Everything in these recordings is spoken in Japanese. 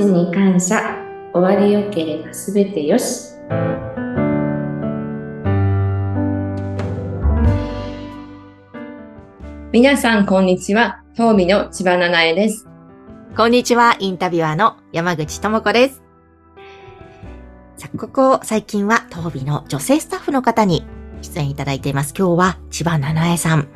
ちに感謝、終わりよければすべてよし。皆さん、こんにちは。東美の千葉七重です。こんにちは、インタビュアーの山口智子です。さあ、ここ最近は東美の女性スタッフの方に出演いただいています。今日は千葉七重さん。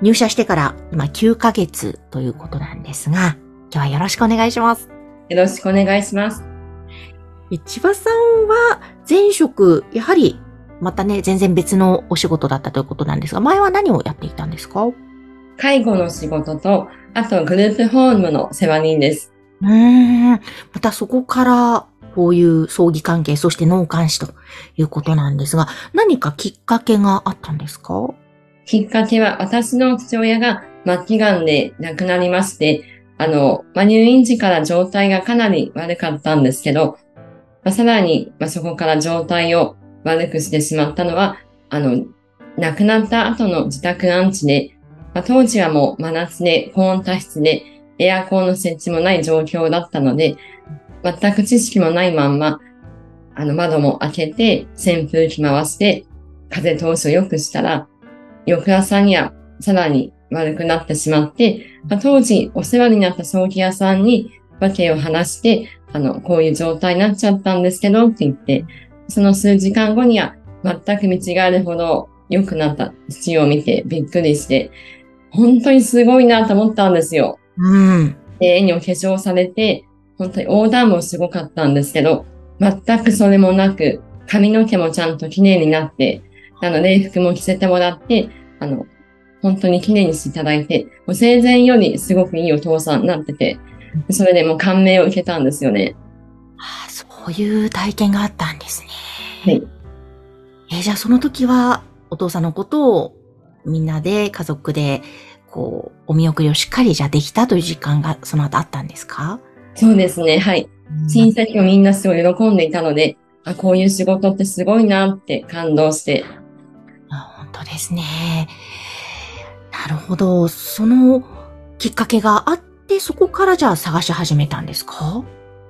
入社してから今9ヶ月ということなんですが、今日はよろしくお願いします。よろしくお願いします。千葉さんは前職、やはりまたね、全然別のお仕事だったということなんですが、前は何をやっていたんですか？う介護の仕事と、あとグループホームの世話人です。ーん。またそこから、こういう葬儀関係、そして納棺師ということなんですが、何かきっかけがあったんですか？きっかけは私の父親が末期癌で亡くなりまして、あの、まあ、入院時から状態がかなり悪かったんですけど、まあ、さらに、まあ、そこから状態を悪くしてしまったのは、あの、亡くなった後の自宅安置で、まあ、当時はもう真夏で高温多湿でエアコンの設置もない状況だったので、全く知識もないまんま、あの窓も開けて扇風機回して風通しを良くしたら、翌朝にはさらに悪くなってしまって、まあ、当時お世話になった葬儀屋さんに訳を話して、あの、こういう状態になっちゃったんですけどって言って、その数時間後には全く見違えるほど良くなった父を見てびっくりして、本当にすごいなと思ったんですよ。うん。で、絵にお化粧されて、本当に横断もすごかったんですけど、全くそれもなく、髪の毛もちゃんと綺麗になって、あの、礼服も着せてもらって、あの、本当に綺麗にしていただいて、もう生前よりすごくいいお父さんになってて、それでもう感銘を受けたんですよね。ああそういう体験があったんですね。はい。えーじゃあその時は、お父さんのことをみんなで家族で、こう、お見送りをしっかりじゃあできたという時間がその後あったんですか？そうですね。はい。親戚もみんなすごい喜んでいたので、あ、こういう仕事ってすごいなって感動して、あ本当ですね。なるほど。そのきっかけがあって、そこからじゃあ探し始めたんですか？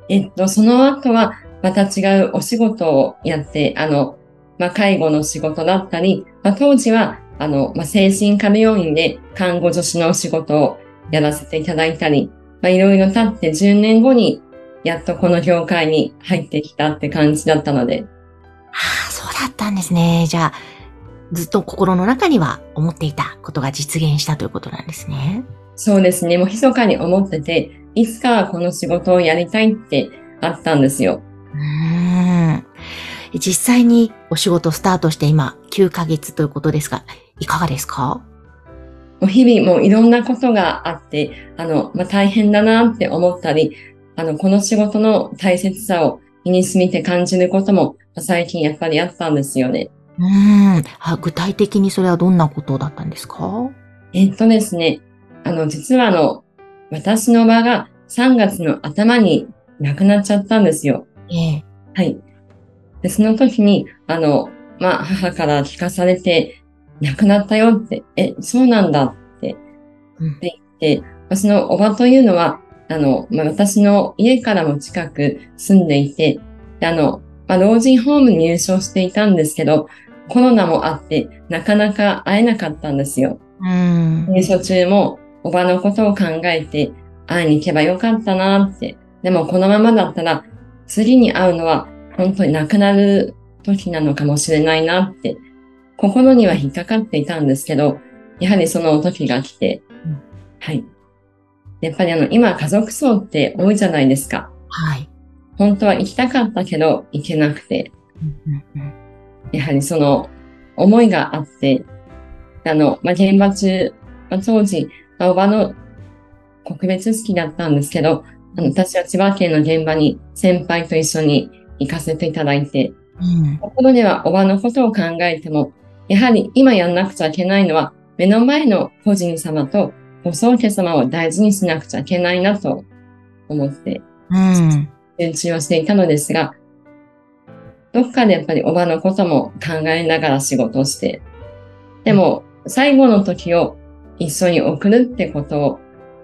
えっと、その後はまた違うお仕事をやって、あの、まあ、介護の仕事だったり、まあ、当時は、あの、まあ、精神科病院で看護助手のお仕事をやらせていただいたり、まあ、いろいろ経って10年後に、やっとこの業界に入ってきたって感じだったので、ああ、そうだったんですね。じゃあ、ずっと心の中には思っていたことが実現したということなんですね。そうですね、もう密かに思ってて、いつかはこの仕事をやりたいってあったんですよ。うーん。実際にお仕事スタートして今9ヶ月ということですが、いかがですか？もう日々もういろんなことがあって、あの、まあ、大変だなって思ったり、あの、この仕事の大切さを身に染みて感じることも、まあ最近やっぱりあったんですよね。うーんあ。具体的にそれはどんなことだったんですか？えっとですね、あの、実はあの、私の場が3月の頭に亡くなっちゃったんですよ。ええ。はい。で、その時に、あの、まあ、母から聞かされて、亡くなったよって、え、そうなんだってうん言って、まあそのおばというのは、あの、まあ、私の家からも近く住んでいて、であの、まあ、老人ホームに入所していたんですけど、コロナもあって、なかなか会えなかったんですよ。うーん。入所中も、おばのことを考えて、会いに行けばよかったなって。でも、このままだったら、次に会うのは、本当に亡くなる時なのかもしれないなって、心には引っかかっていたんですけど、やはりその時が来てうん、はい。やっぱりあの、今家族葬って多いじゃないですか。はい。本当は行きたかったけど、行けなくて、やはりその思いがあって、あの、まあ、現場中、まあ、当時、まあおばの告別式だったんですけど、あの私は千葉県の現場に先輩と一緒に行かせていただいて、うん。ところではおばのことを考えても、やはり今やんなくちゃいけないのは、目の前の個人様とご宗家様を大事にしなくちゃいけないなと思って、うん。集中をしていたのですが、どっかでやっぱりおばのことも考えながら仕事をして、でも最後の時を一緒に送るってことを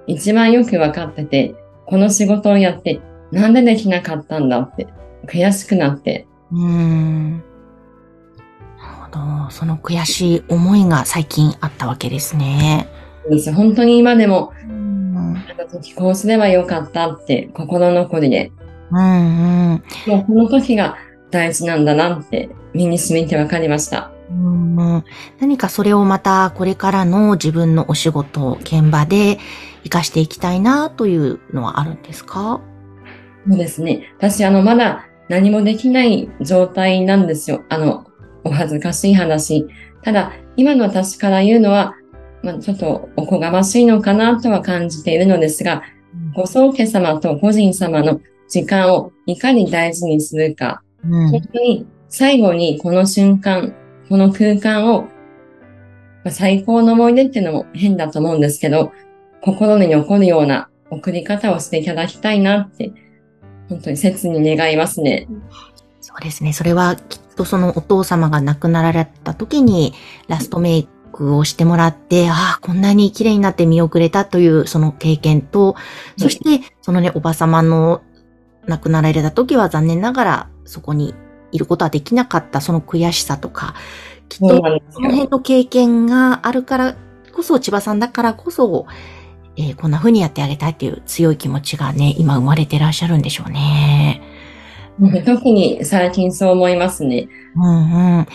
一番よく分かってて、この仕事をやってなんでできなかったんだって、悔しくなって、うーん。なるほど。その悔しい思いが最近あったわけですね。です本当に今でも、うん。あの時こうすればよかったって心残りで、うんうん。もうこの時が大事なんだなって身に染みて分かりました。うんうん何かそれをまたこれからの自分のお仕事、現場で活かしていきたいなというのはあるんですか？そうですね。私、あの、まだ何もできない状態なんですよ。あの、お恥ずかしい話。ただ、今の私から言うのは、まあ、ちょっとおこがましいのかなとは感じているのですが、ご宗家様と個人様の時間をいかに大事にするか、うん本当に最後にこの瞬間、この空間を、まあ最高の思い出っていうのも変だと思うんですけど、心に残るような送り方をしていただきたいなって、本当に切に願いますね。そうですね。それはきっとそのお父様が亡くなられた時にラストメイクをしてもらって、ああ、こんなに綺麗になって見送れたというその経験と、そしてそのね、おば様の亡くなられた時は残念ながらそこにいることはできなかったその悔しさとか、きっとその辺の経験があるからこそ、千葉さんだからこそ、えーこんな風にやってあげたいっていう強い気持ちがね、今生まれてらっしゃるんでしょうね。特に最近そう思いますね。うんうん。い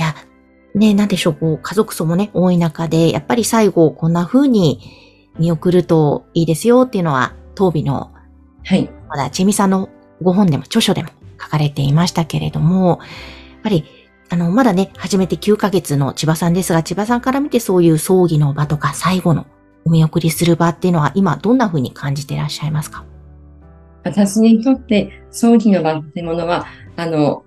や、ね、なんでしょう、こう、家族層もね、多い中で、やっぱり最後、こんな風に見送るといいですよっていうのは、当美の、はい。まだ、ちみさんのご本でも、著書でも書かれていましたけれども、やっぱり、あの、まだね、初めて9ヶ月の千葉さんですが、千葉さんから見てそういう葬儀の場とか、最後のお見送りする場っていうのは、今、どんな風に感じていらっしゃいますか？私にとって葬儀の場ってものは、あの、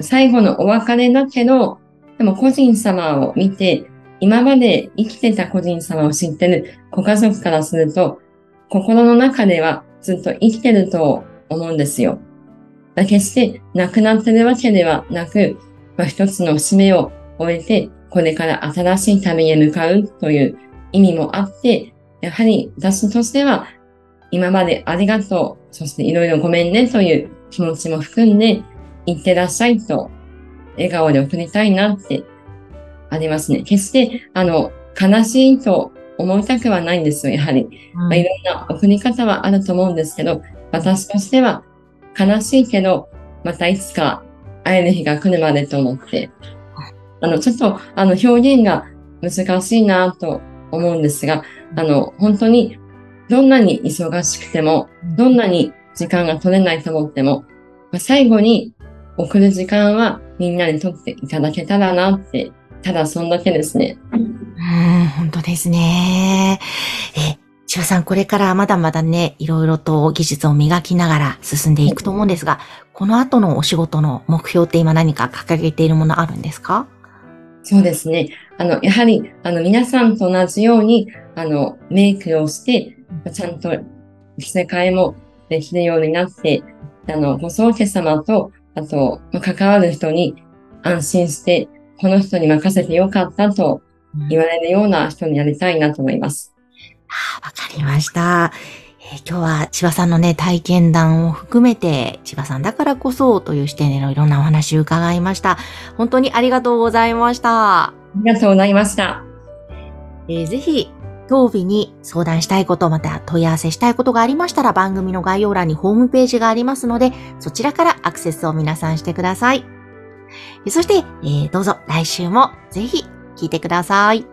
最後のお別れだけど、でも個人様を見て、今まで生きてた個人様を知ってるご家族からすると、心の中ではずっと生きてると思うんですよ。だ決して亡くなってるわけではなく、まあ、一つの節目を終えて、これから新しい旅へ向かうという意味もあって、やはり私としては今までありがとう、そしていろいろごめんねという気持ちも含んで、いってらっしゃいと、笑顔で送りたいなって、ありますね。決して、あの、悲しいと思いたくはないんですよ、やはり。まあ、いろんな送り方はあると思うんですけど、私としては、悲しいけど、またいつか会える日が来るまでと思って、あの、ちょっと、あの、表現が難しいなと思うんですが、あの、本当にどんなに忙しくても、どんなに時間が取れないと思っても、まあ最後に送る時間はみんなにとっていただけたらなって、ただそんだけですね。うん、本当ですね。え、千葉さん、これからまだまだね、いろいろと技術を磨きながら進んでいくと思うんですが、この後のお仕事の目標って今何か掲げているものあるんですか？そうですね。あの、やはり、あの、皆さんと同じように、あの、メイクをして、ちゃんと着せ替えもできるようになって、あの、ご宗家様と、あと、まあ関わる人に安心して、この人に任せてよかったと言われるような人になりたいなと思います。あわかりました。えー今日は千葉さんのね、体験談を含めて、千葉さんだからこそという視点でのいろんなお話を伺いました。本当にありがとうございました。ありがとうございました。えーぜひ、当日に相談したいこと、また問い合わせしたいことがありましたら番組の概要欄にホームページがありますので、そちらからアクセスを皆さんしてください。そして、えーどうぞ来週もぜひ聞いてください。